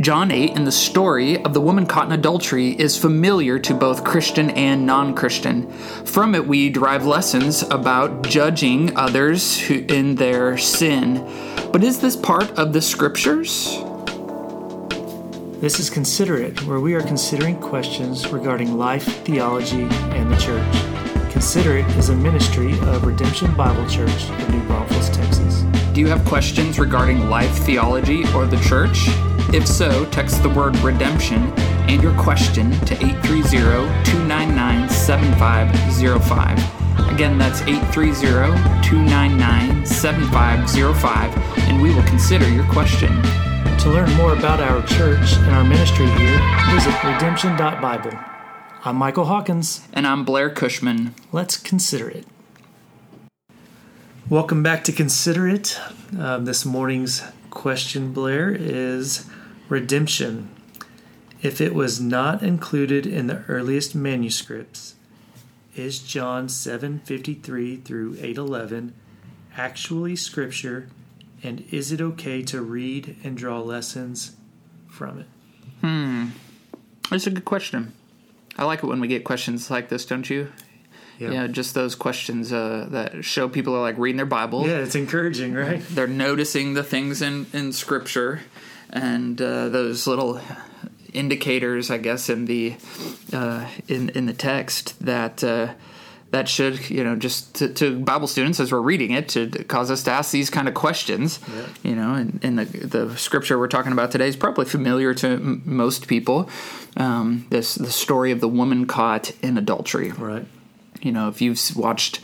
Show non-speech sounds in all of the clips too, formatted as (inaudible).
John 8 and the story of the woman caught in adultery is familiar to both Christian and non Christian. From it, we derive lessons about judging others who, in their sin. But is this part of the scriptures? This is Consider It, where we are considering questions regarding life, theology, and the church. Consider It is a ministry of Redemption Bible Church in New Braunfels, Texas. Do you have questions regarding life, theology, or the church? If so, text the word redemption and your question to 830 299 7505. Again, that's 830 299 7505, and we will consider your question. To learn more about our church and our ministry here, visit redemption.bible. I'm Michael Hawkins. And I'm Blair Cushman. Let's consider it. Welcome back to Consider It. Um, this morning's question, Blair, is redemption. If it was not included in the earliest manuscripts, is John 7:53 through 8:11 actually scripture and is it okay to read and draw lessons from it? Hmm. That's a good question. I like it when we get questions like this, don't you? Yeah, yeah just those questions uh, that show people are like reading their Bible. Yeah, it's encouraging, right? They're noticing the things in, in Scripture and uh, those little indicators, I guess, in the uh, in in the text that uh, that should you know just to, to, bible students as we're reading it to cause us to ask these kind of questions yeah. you know and, and, the, the scripture we're talking about today is probably familiar to m- most people um, this the story of the woman caught in adultery right you know if you've watched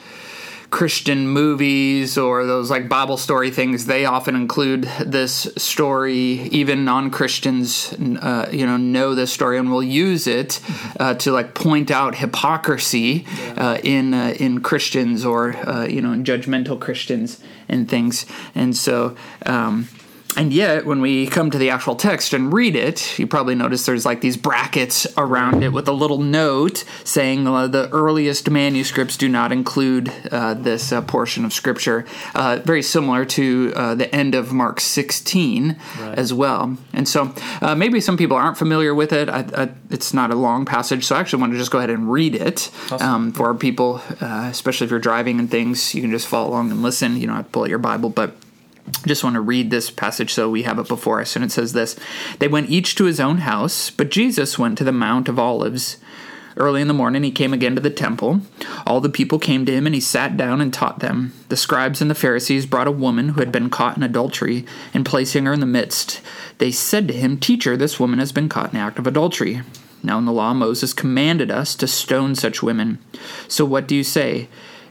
Christian movies or those like Bible story things, they often include this story. Even non Christians, uh, you know, know this story and will use it uh, to like point out hypocrisy uh, in uh, in Christians or uh, you know in judgmental Christians and things. And so. Um, and yet, when we come to the actual text and read it, you probably notice there's like these brackets around it with a little note saying uh, the earliest manuscripts do not include uh, this uh, portion of scripture. Uh, very similar to uh, the end of Mark 16 right. as well. And so uh, maybe some people aren't familiar with it. I, I, it's not a long passage, so I actually want to just go ahead and read it awesome. um, for people, especially if you're driving and things. You can just follow along and listen. You don't have to pull out your Bible, but just want to read this passage so we have it before us. And it says this They went each to his own house, but Jesus went to the Mount of Olives. Early in the morning, he came again to the temple. All the people came to him, and he sat down and taught them. The scribes and the Pharisees brought a woman who had been caught in adultery, and placing her in the midst, they said to him, Teacher, this woman has been caught in the act of adultery. Now, in the law, Moses commanded us to stone such women. So, what do you say?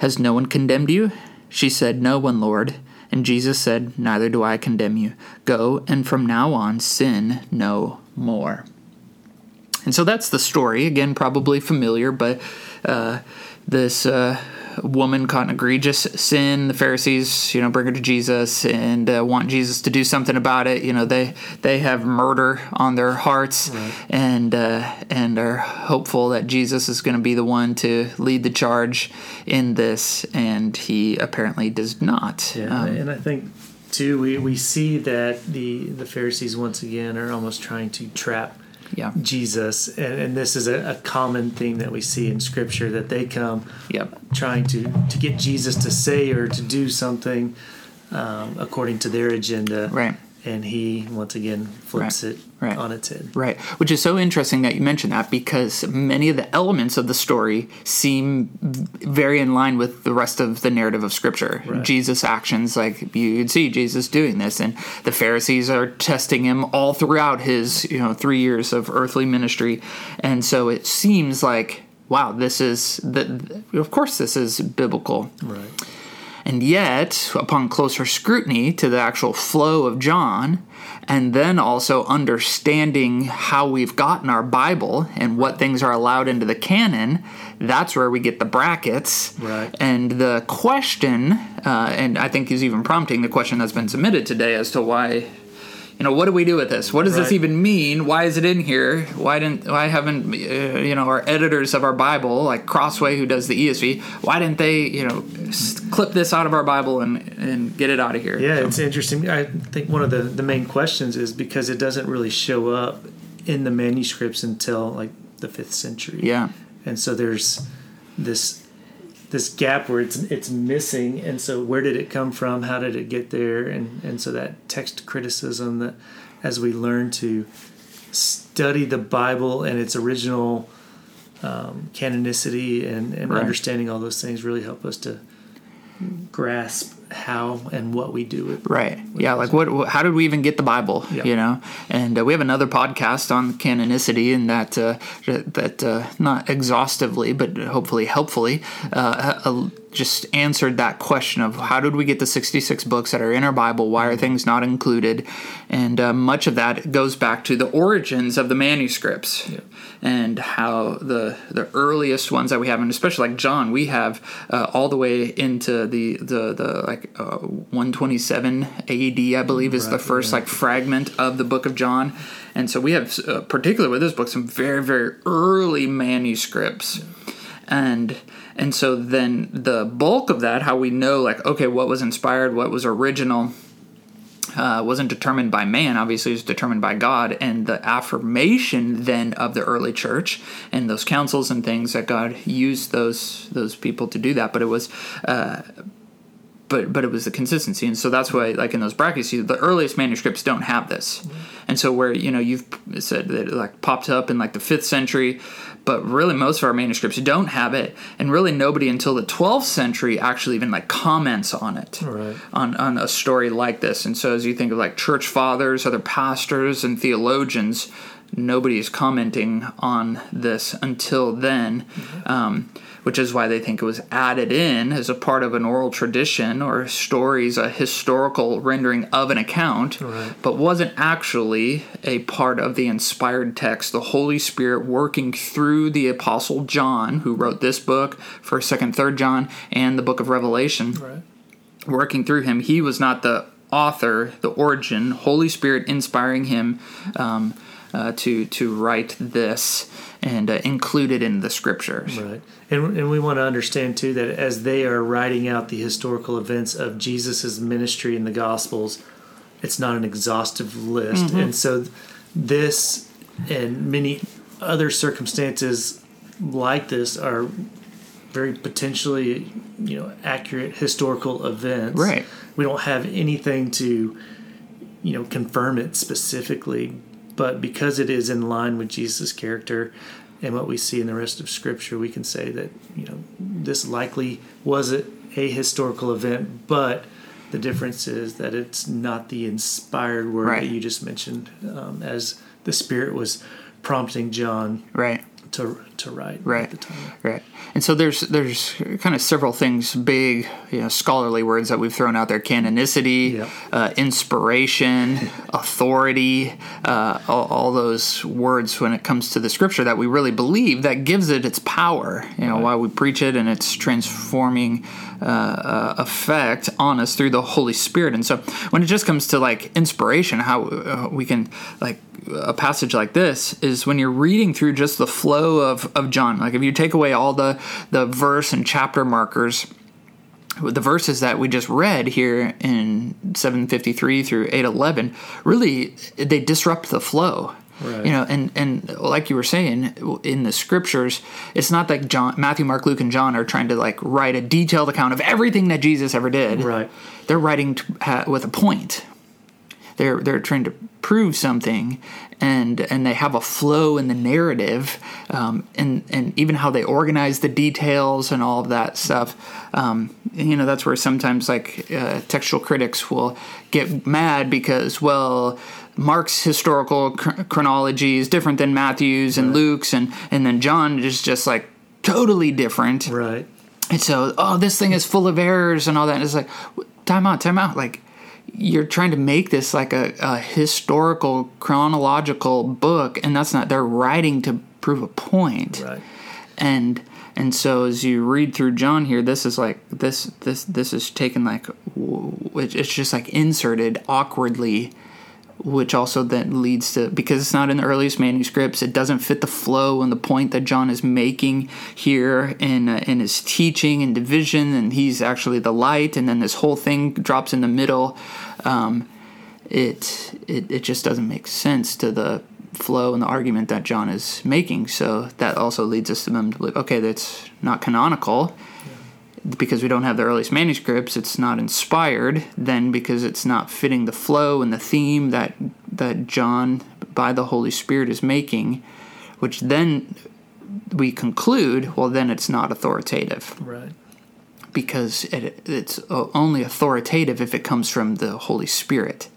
Has no one condemned you? She said, No one, Lord. And Jesus said, Neither do I condemn you. Go, and from now on sin no more. And so that's the story. Again, probably familiar, but uh, this uh, woman caught an egregious sin. The Pharisees, you know, bring her to Jesus and uh, want Jesus to do something about it. You know, they they have murder on their hearts, right. and uh, and are hopeful that Jesus is going to be the one to lead the charge in this, and he apparently does not. Yeah, um, and I think too we, we see that the the Pharisees once again are almost trying to trap yeah. Jesus, and, and this is a, a, common theme that we see in Scripture that they come yep. trying to to get Jesus to say or to do something um, according to their agenda, right? And he once again flips right. it right. on its head. Right, which is so interesting that you mentioned that because many of the elements of the story seem very in line with the rest of the narrative of Scripture. Right. Jesus' actions, like you'd see Jesus doing this, and the Pharisees are testing him all throughout his you know three years of earthly ministry, and so it seems like wow, this is the of course this is biblical. Right. And yet, upon closer scrutiny to the actual flow of John, and then also understanding how we've gotten our Bible and what things are allowed into the canon, that's where we get the brackets. Right. And the question, uh, and I think is even prompting the question that's been submitted today as to why you know, what do we do with this? What does this even mean? Why is it in here? Why didn't why haven't uh, you know our editors of our Bible like Crossway who does the ESV? Why didn't they you know clip this out of our Bible and and get it out of here? Yeah, So- it's interesting. I think one of the, the main questions is because it doesn't really show up in the manuscripts until like the fifth century. yeah, and so there's this this gap where it's it's missing and so where did it come from how did it get there and and so that text criticism that as we learn to study the bible and its original um, canonicity and, and Right. understanding all those things really help us to grasp how and what we do with Right. Yeah. Like, what, what? How did we even get the Bible? Yeah. You know. And uh, we have another podcast on canonicity, and that uh, that uh, not exhaustively, but hopefully helpfully, uh, uh, just answered that question of how did we get the sixty-six books that are in our Bible? Why are things not included? And uh, much of that goes back to the origins of the manuscripts. And how the the earliest ones that we have, and especially like John, we have uh, all the way into the the the like uh, 127 AD, I believe, is the first yeah. like fragment of the book of John. And so we have, uh, particularly with this book, some very very early manuscripts, and and so then the bulk of that, how we know like okay, what was inspired, what was original, uh, wasn't determined by man. Obviously, it was determined by God, and the affirmation then of the early church and those councils and things that God used those those people to do that. But it was. Uh, but, but it was the consistency, and so that's why, like in those brackets, you, the earliest manuscripts don't have this, and so where you know you've said that it like popped up in like the fifth century, but really most of our manuscripts don't have it, and really nobody until the twelfth century actually even like comments on it Right. on, on a story like this. And so, as you think of like church fathers, other pastors, and theologians, nobody is commenting on this until then, um, which is why they think it was added in as a part of an oral tradition or stories, a historical rendering of an account, Right. but wasn't actually a part of the inspired text. The Holy Spirit working through the Apostle John, who wrote this book, First, Second, Third John, and the Book of Revelation right working through him. He was not the author, the origin. Holy Spirit inspiring him um, uh, to to write this and uh, include it in the scriptures. Right. And, and we want to understand, too, that as they are writing out the historical events of Jesus' ministry in the Gospels, it's not an exhaustive list. And so this and many other circumstances like this are very potentially, you know, accurate historical events. Right. We don't have anything to, you know, confirm it specifically, but because it is in line with Jesus' character and what we see in the rest of Scripture, we can say that you know this likely was a, a historical event, but the difference is that it's not the inspired word Right. that you just mentioned, um, as the Spirit was prompting John Right. To to write Right. at the time. Right. And so there's there's kind of several things, big you know, scholarly words that we've thrown out there: canonicity, Yep. uh, inspiration, (laughs) authority, uh, all, all those words when it comes to the scripture that we really believe that gives it its power. You know, why we preach it and its transforming uh, uh, effect on us through the Holy Spirit. And so when it just comes to like inspiration, how uh, we can like a passage like this is when you're reading through just the flow of, of John. Like if you take away all the the verse and chapter markers, the verses that we just read here in 753 through 811 really they disrupt the flow Right. you know and and like you were saying in the scriptures it's not like john matthew mark luke and john are trying to like write a detailed account of everything that jesus ever did Right. they're writing to, ha, with a point they're they're trying to prove something and and they have a flow in the narrative um, and and even how they organize the details and all of that stuff um, and, you know that's where sometimes like uh, textual critics will get mad because well Mark's historical chron- chronology is different than Matthew's and Luke's and and then John is just like totally different Right. And so, oh, this thing is full of errors and all that. And it's like, time out, time out. Like, you're trying to make this like a, a historical, chronological book, and that's not. They're writing to prove a point. Right. And and so as you read through John here, this is like this this this is taken like it's just like inserted awkwardly which also then leads to because it's not in the earliest manuscripts it doesn't fit the flow and the point that john is making here in uh, in his teaching and division and he's actually the light and then this whole thing drops in the middle. Um, it, it it just doesn't make sense to the flow and the argument that john is making. So that also leads us to them to believe okay that's not canonical because we don't have the earliest manuscripts, it's not inspired. Then because it's not fitting the flow and the theme that that John by the Holy Spirit is making, which then we conclude, well, then it's not authoritative Right. because it, it's only authoritative if it comes from the Holy Spirit.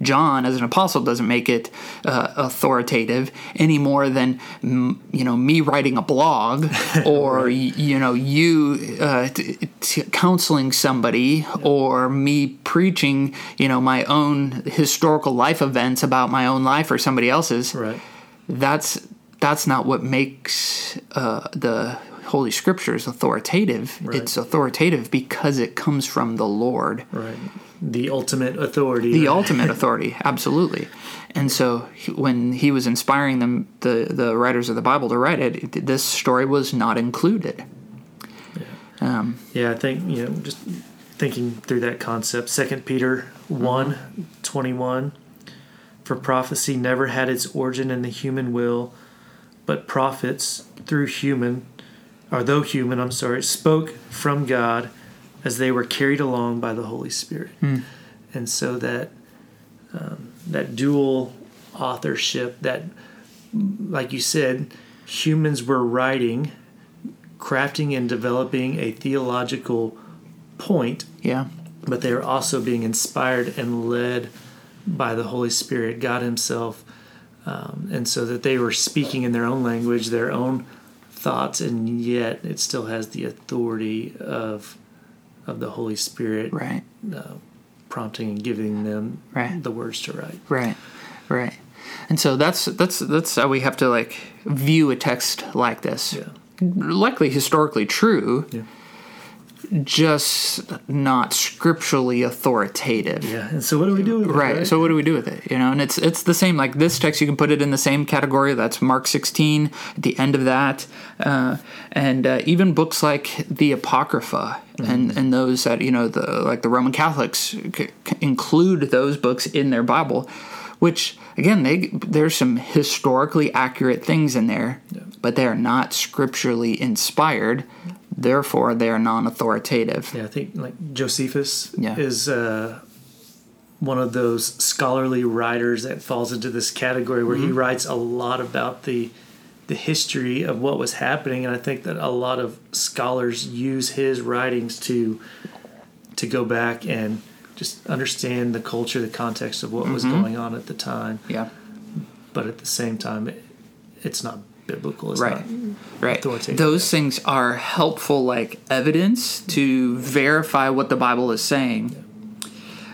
John, as an apostle, doesn't make it uh, authoritative any more than you know me writing a blog (laughs) or y- you know you uh, t- t- counseling somebody or me preaching you know my own historical life events about my own life or somebody else's. Right. That's that's not what makes uh, the Holy Scripture is authoritative. Right. It's authoritative because it comes from the Lord Right. The ultimate authority. the (laughs) ultimate authority absolutely and so he- when he was inspiring them the the writers of the bible to write it, it- this story was not included um, Yeah, I think you know, just thinking through that concept. Second Peter 1, 21. For prophecy never had its origin in the human will, but prophets through human, or though human, I'm sorry, spoke from God as they were carried along by the Holy Spirit. And so that um, that dual authorship, that like you said, humans were writing crafting and developing a theological point, yeah but they are also being inspired and led by the Holy Spirit, God Himself, um, and so that they were speaking in their own language, their own thoughts, and yet it still has the authority of of the Holy Spirit right uh, prompting and giving them Right. the words to write. right right and so that's that's that's how we have to like view a text like this Yeah. likely historically true Yeah. Just not scripturally authoritative Yeah, and so what do we do with it? Right. So what do we do with it? You know, and it's it's the same. Like this text, you can put it in the same category. That's Mark 16 at the end of that, uh, and uh, even books like the Apocrypha and and those that you know the like the Roman Catholics c- include those books in their Bible, which again they there's some historically accurate things in there, but they are not scripturally inspired. Therefore, they are non-authoritative. Yeah, I think like Josephus Yeah. is uh, one of those scholarly writers that falls into this category where Mm-hmm. he writes a lot about the the history of what was happening, and I think that a lot of scholars use his writings to to go back and just understand the culture, the context of what was Mm-hmm. going on at the time. Yeah. But at the same time, it, it's not biblical. It's Right. right those things are helpful like evidence to verify what the bible is saying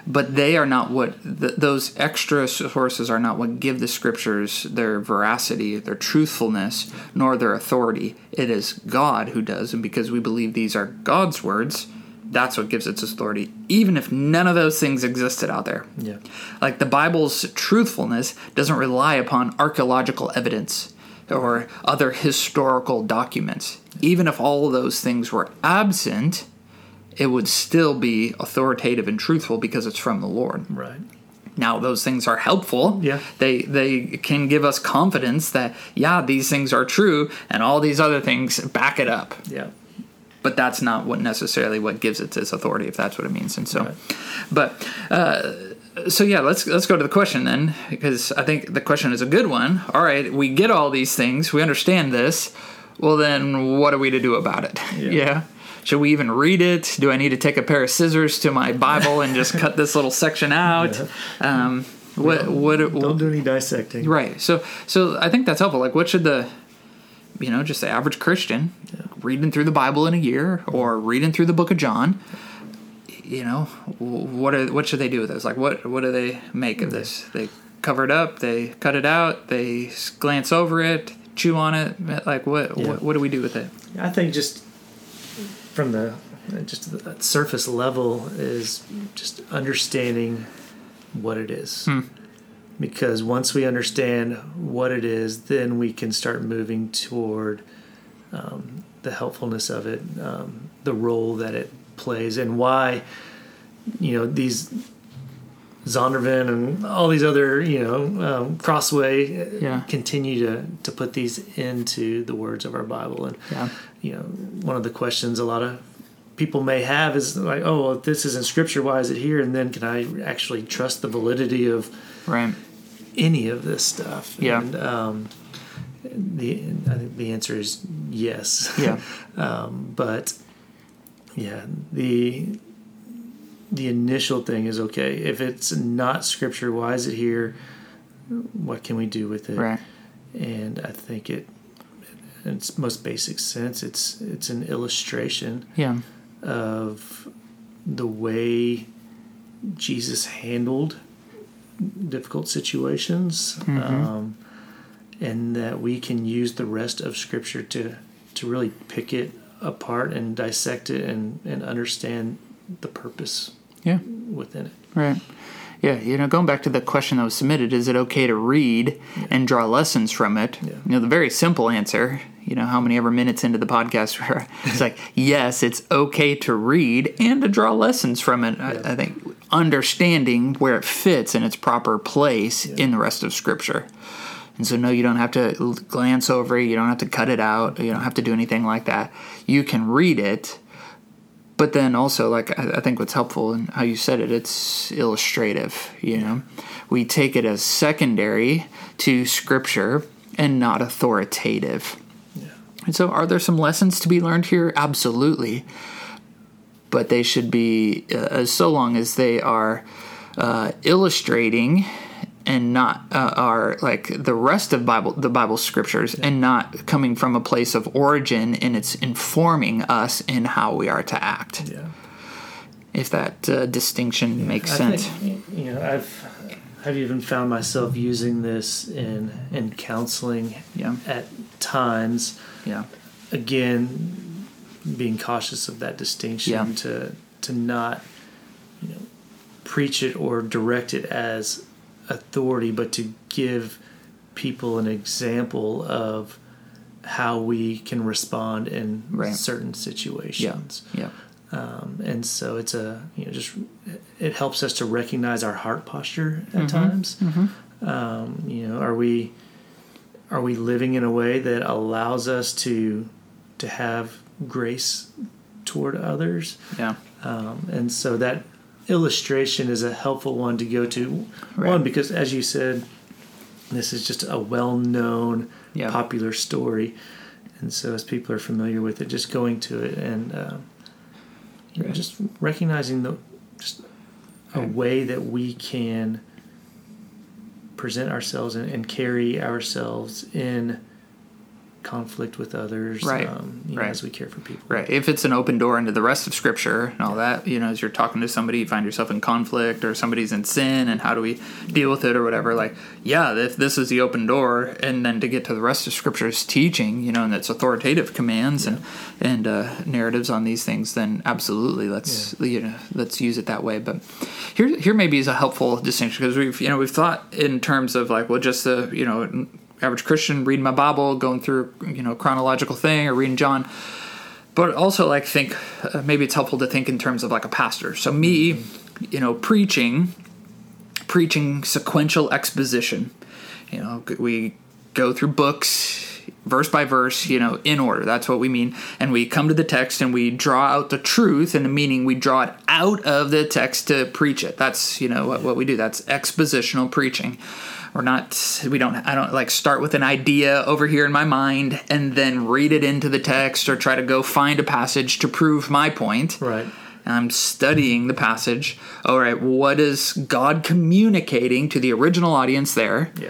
but they are not what th- those extra sources are not what give the scriptures their veracity their truthfulness nor their authority it is god who does and because we believe these are god's words that's what gives its authority even if none of those things existed out there Yeah. like the Bible's truthfulness doesn't rely upon archaeological evidence or other historical documents. Even if all of those things were absent, it would still be authoritative and truthful because it's from the Lord. Right. Now those things are helpful. Yeah. They they can give us confidence that yeah, these things are true and all these other things back it up Yeah. but that's not what necessarily what gives it its authority if that's what it means and so Right. but uh, so yeah let's let's go to the question then because i think the question is a good one all right we get all these things we understand this well then what are we to do about it Yeah. (laughs) should we even read it do i need to take a pair of scissors to my bible and just cut this little section out (laughs) um, what what Don't do any dissecting. Right. So so I think that's helpful. Like what should the you know, just the average Christian reading through the Bible in a year or reading through the book of John, you know, what are what should they do with this? Like, what what do they make of this? They cover it up, they cut it out, they glance over it, chew on it. Like, what Yeah. what, what do we do with it? I think just from the just the surface level is just understanding what it is. Because once we understand what it is, then we can start moving toward um, the helpfulness of it, um, the role that it plays, and why you know these Zondervan and all these other you know um, Crossway uh, Yeah. continue to to put these into the words of our Bible and Yeah. you know, one of the questions a lot of people may have is like, oh, well, this is in scripture, why is it here? And then can I actually trust the validity of Right. any of this stuff? Yeah. And um, the I think the answer is yes. Yeah. (laughs) um, but yeah, the the initial thing is okay. If it's not scripture, why is it here? What can we do with it? Right. and I think it, in its most basic sense, it's it's an illustration Yeah. of the way Jesus handled difficult situations, um, and that we can use the rest of Scripture to to really pick it apart and dissect it and and understand the purpose Yeah. within it. Right. Yeah, you know, going back to the question that was submitted, is it okay to read and draw lessons from it? Yeah. You know, the very simple answer, you know, how many ever minutes into the podcast where it's like, (laughs) yes, it's okay to read and to draw lessons from it. I, I think understanding where it fits in its proper place in the rest of Scripture. And so, no, you don't have to glance over it. You don't have to cut it out. You don't have to do anything like that. You can read it, but then also, like, I, I think what's helpful and how you said it, it's illustrative. You know, we take it as secondary to Scripture and not authoritative. And so, are there some lessons to be learned here? Absolutely. But they should be, uh, so long as they are uh, illustrating and not uh, are like the rest of Bible, the Bible scriptures, and not coming from a place of origin, and it's informing us in how we are to act. Yeah. If that uh, distinction makes I sense. Think, you know, I've I've even found myself using this in in counseling Yeah. at times. Yeah. Again, being cautious of that distinction Yeah. to to not you know preach it or direct it as authority, but to give people an example of how we can respond in Right. certain situations Yeah. um, and so it's a you know just it helps us to recognize our heart posture at times. Um, you know, are we are we living in a way that allows us to to have grace toward others? Yeah. Um, and so that illustration is a helpful one to go to. Right. One because, as you said, this is just a well-known, Yeah. popular story, and so as people are familiar with it, just going to it and uh, you know, Right. just recognizing the just a Right. way that we can present ourselves and, and carry ourselves in conflict with others, Right. Um, you know, Right. as we care for people. Right. If it's an open door into the rest of Scripture and all that, you know, as you're talking to somebody, you find yourself in conflict or somebody's in sin, and how do we deal with it or whatever? Like, yeah, if this is the open door, and then to get to the rest of Scripture's teaching, you know, and its authoritative commands and and uh, narratives on these things, then absolutely, let's you know, let's use it that way. But here, here maybe is a helpful distinction because we've you know we've thought in terms of like, well, just the you know average Christian reading my Bible, going through you know chronological thing, or reading John. But also like think uh, maybe it's helpful to think in terms of like a pastor. So me you know preaching preaching sequential exposition. You know we go through books verse by verse you know in order. That's what we mean. And we come to the text and we draw out the truth and the meaning we draw it out of the text to preach it. That's you know what, what we do. That's expositional preaching we're not we don't i don't like start with an idea over here in my mind and then read it into the text or try to go find a passage to prove my point Right. And I'm studying the passage. All right, what is God communicating to the original audience there? Yeah.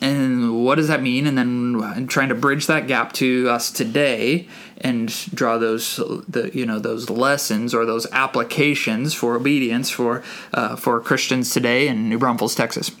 and what does that mean? And then and trying to bridge that gap to us today and draw those the you know those lessons or those applications for obedience for uh, for Christians today in New Braunfels, Texas.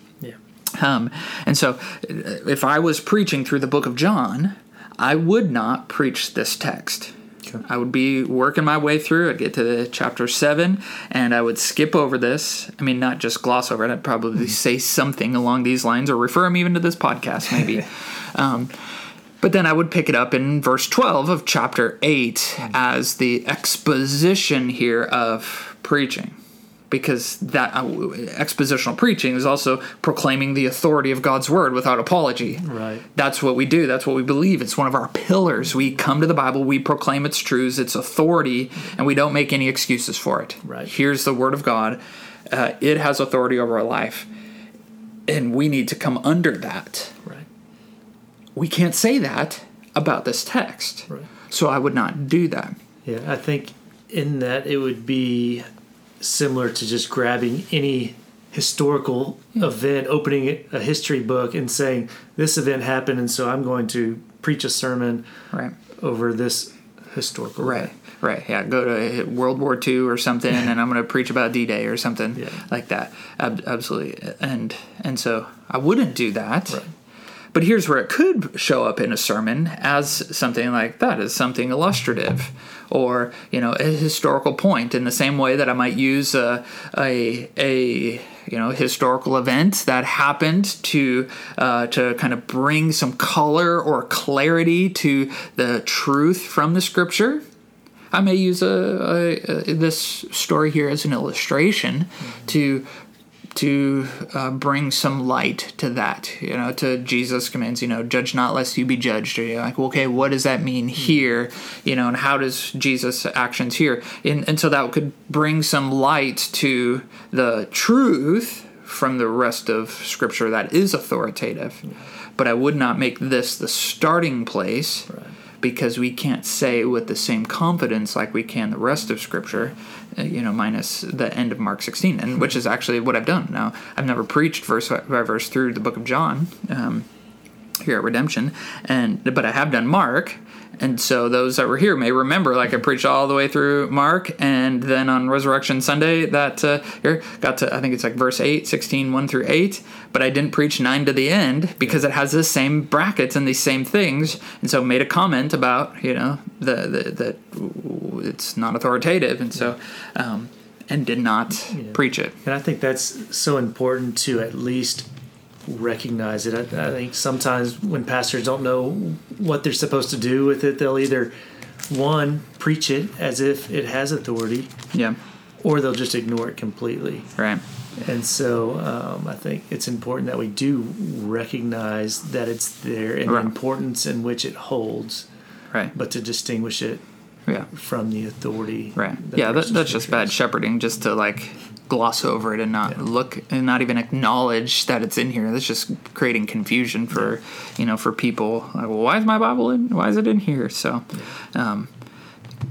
Um, and so, if I was preaching through the book of John, I would not preach this text. Okay. I would be working my way through. I'd get to the chapter seven, and I would skip over this. I mean, not just gloss over it. I'd probably say something along these lines, or refer them even to this podcast, maybe. (laughs) um, but then I would pick it up in verse twelve of chapter eight as the exposition here of preaching because that uh, expositional preaching is also proclaiming the authority of God's word without apology. Right. That's what we do. That's what we believe. It's one of our pillars. We come to the Bible, we proclaim its truths, its authority, and we don't make any excuses for it. Right. Here's the word of God. Uh, it has authority over our life, and we need to come under that. Right. We can't say that about this text. Right. So I would not do that. Yeah, I think in that it would be similar to just grabbing any historical hmm. event, opening a history book, and saying this event happened, and so I'm going to preach a sermon Right. over this historical Right, event. right. Yeah, go to World War II or something, (laughs) and I'm going to preach about D-Day or something Yeah. like that. Ab- absolutely, and and so I wouldn't do that. Right. But here's where it could show up in a sermon as something like that, as something illustrative, or you know, a historical point. In the same way that I might use a a, a you know historical event that happened to uh, to kind of bring some color or clarity to the truth from the scripture. I may use a, a, a this story here as an illustration to to uh, bring some light to that, you know, to Jesus' commands, you know, judge not lest you be judged. Or you're like, okay, what does that mean here? You know, and how does Jesus' actions here? And, and so that could bring some light to the truth from the rest of Scripture that is authoritative. But I would not make this the starting place because we can't say with the same confidence like we can the rest of scripture uh, you know minus the end of mark 16 and which is actually what i've done. Now i've never preached verse by verse through the book of john um, here at redemption and but i have done mark and so those that were here may remember like i preached all the way through mark and then on resurrection sunday that uh, here got to i think it's like verse 8 16 1 through 8 but i didn't preach 9 to the end because it has the same brackets and these same things. And so made a comment about you know the, the that it's not authoritative. And so um, and did not preach it. And I think that's so important to at least recognize it. I, I think sometimes when pastors don't know what they're supposed to do with it, they'll either one preach it as if it has authority, yeah or they'll just ignore it completely. right And so um, I think it's important that we do recognize that it's there and Right. the importance in which it holds, right but to distinguish it yeah from the authority. Right. yeah, that, that's just bad shepherding, just to like gloss over it and not Yeah. look and not even acknowledge that it's in here. That's just creating confusion for you know for people. Like, well, why is my Bible in? Why is it in here? So, um,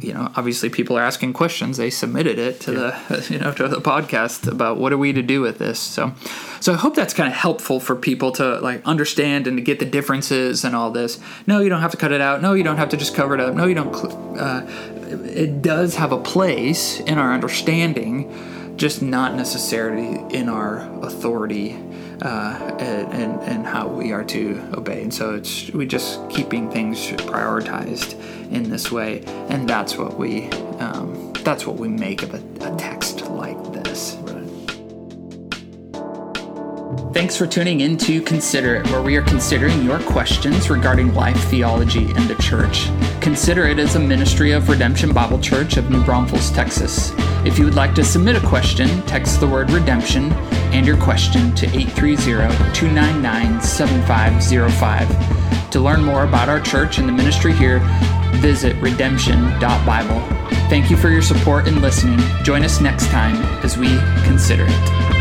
you know, obviously people are asking questions. They submitted it to the (laughs) you know to the podcast about what are we to do with this. So, so I hope that's kind of helpful for people to like understand and to get the differences and all this. No, you don't have to cut it out. No, you don't have to just cover it up. No, you don't. Uh, it does have a place in our understanding, just not necessarily in our authority uh, and, and how we are to obey. And so it's we just keeping things prioritized in this way, and that's what we um, that's what we make of a, a text like this. Thanks for tuning in to Consider It, where we are considering your questions regarding life, theology, and the church. Consider It is a ministry of Redemption Bible Church of New Braunfels, Texas. If you would like to submit a question, text the word redemption and your question to 830 299 7505. To learn more about our church and the ministry here, visit redemption.bible. Thank you for your support and listening. Join us next time as we consider it.